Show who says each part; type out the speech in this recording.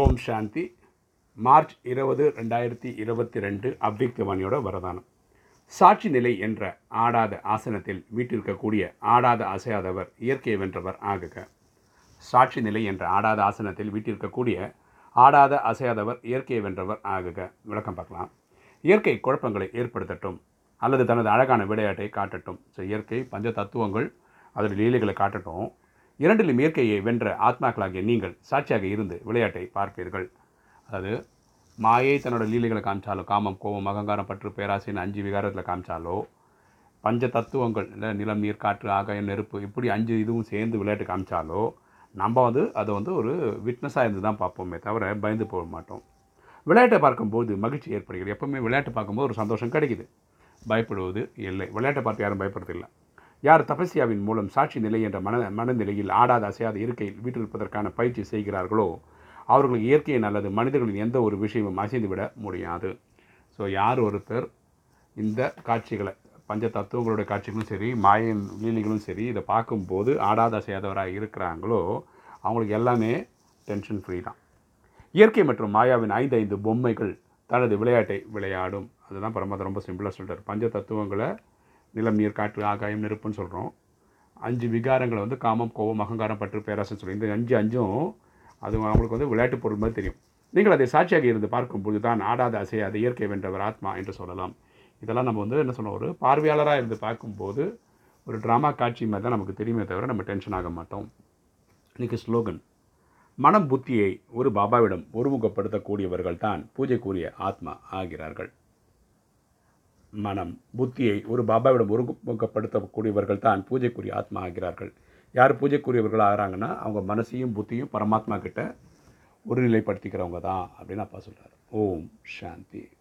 Speaker 1: ஓம் சாந்தி. March இருபது ரெண்டாயிரத்தி இருபத்தி ரெண்டு அவ்விக்தவாணியோட வரதானம். சாட்சி நிலை என்ற ஆடாத ஆசனத்தில் வீட்டிருக்கக்கூடிய ஆடாத அசையாதவர் இயற்கையை வென்றவர் ஆகுக. சாட்சி நிலை என்ற ஆடாத ஆசனத்தில் வீட்டிருக்கக்கூடிய ஆடாத அசையாதவர் இயற்கையை வென்றவர் ஆகுக. விளக்கம் பார்க்கலாம். இயற்கை குழப்பங்களை ஏற்படுத்தட்டும் அல்லது தனது அழகான விளையாட்டை காட்டட்டும். ஸோ இயற்கை பஞ்ச தத்துவங்கள் அதோட லீலைகளை காட்டட்டும். இரண்டிலும் இயற்கையை வென்ற ஆத்மாக்களாகிய நீங்கள் சாட்சியாக இருந்து விளையாட்டை பார்ப்பீர்கள். அதாவது மாயை தன்னோட லீலைகளை காமிச்சாலோ காமம் கோபம் அகங்காரம் பற்று பேராசின்னு அஞ்சு விகாரத்தில் காமிச்சாலோ பஞ்ச தத்துவங்கள் இல்லை நிலம் நீர் காற்று ஆகாயம் நெருப்பு இப்படி அஞ்சு இதுவும் சேர்ந்து விளையாட்டு காமிச்சாலோ நம்ம வந்து அதை வந்து ஒரு விட்னஸாக இருந்து தான் பார்ப்போமே தவிர பயந்து போக மாட்டோம். விளையாட்டை பார்க்கும்போது மகிழ்ச்சி ஏற்படுகிறது. எப்போவுமே விளையாட்டு பார்க்கும்போது ஒரு சந்தோஷம் கிடைக்குது. பயப்படுவது இல்லை. விளையாட்டை பார்த்து யாரும் பயப்படுறதில்லை. யார் தபஸ்யாவின் மூலம் சாட்சி நிலை என்ற மன மனநிலையில் ஆடாத அசையாத இருக்கையில் வீட்டிருப்பதற்கான பயிற்சி செய்கிறார்களோ அவர்களுக்கு இயற்கையின் அல்லது மனிதர்களின் எந்த ஒரு விஷயமும் அசைந்து விட முடியாது. ஸோ யார் ஒருத்தர் இந்த காட்சிகளை பஞ்ச தத்துவங்களுடைய காட்சிகளும் சரி மாயின் லீலைகளும் சரி இதை பார்க்கும்போது ஆடாத அசையாதவராக இருக்கிறாங்களோ அவங்களுக்கு எல்லாமே டென்ஷன் ஃப்ரீ தான். இயற்கை மற்றும் மாயாவின் ஐந்து ஐந்து பொம்மைகள் தனது விளையாட்டை விளையாடும். அதுதான் பரமாதம் ரொம்ப சிம்பிளாக சொல்கிறார் பஞ்ச தத்துவங்களை நிலம் நீர் காற்று ஆகாயம் நெருப்புன்னு சொல்கிறோம் அஞ்சு விகாரங்களை வந்து காமம் கோபம் அகங்காரம் பற்று பேராசைன்னு சொல்லி இந்த அஞ்சு அஞ்சும் அது அவங்களுக்கு வந்து விளையாட்டு பொருள் மாதிரி தெரியும். நீங்கள் அதை சாட்சியாக இருந்து பார்க்கும்போது தான் ஆடாத அசையாத இயற்கை வென்றவர் ஆத்மா என்று சொல்லலாம். இதெல்லாம் நம்ம வந்து என்ன சொன்னோம்? ஒரு பார்வையாளராக இருந்து பார்க்கும்போது ஒரு ட்ராமா காட்சி மாதிரி தான் நமக்கு தெரியுமே தவிர நம்ம டென்ஷன் ஆக மாட்டோம். இன்றைக்கி ஸ்லோகன். மனம் புத்தியை ஒரு பாபாவிடம் ஒருமுகப்படுத்தக்கூடியவர்கள் தான் பூஜைக்குரிய ஆத்மா ஆகிறார்கள். மனம் புத்தியை ஒரு பாபாவிடம் ஒருமுகப்படுத்தக்கூடியவர்கள் தான் பூஜைக்குரிய ஆத்மா ஆகிறார்கள். யார் பூஜைக்குரியவர்கள் ஆகிறாங்கன்னா அவங்க மனசையும் புத்தியும் பரமாத்மா கிட்ட ஒருநிலைப்படுத்திக்கிறவங்க தான் அப்படின்னு அப்பா சொல்கிறார் ஓம் சாந்தி.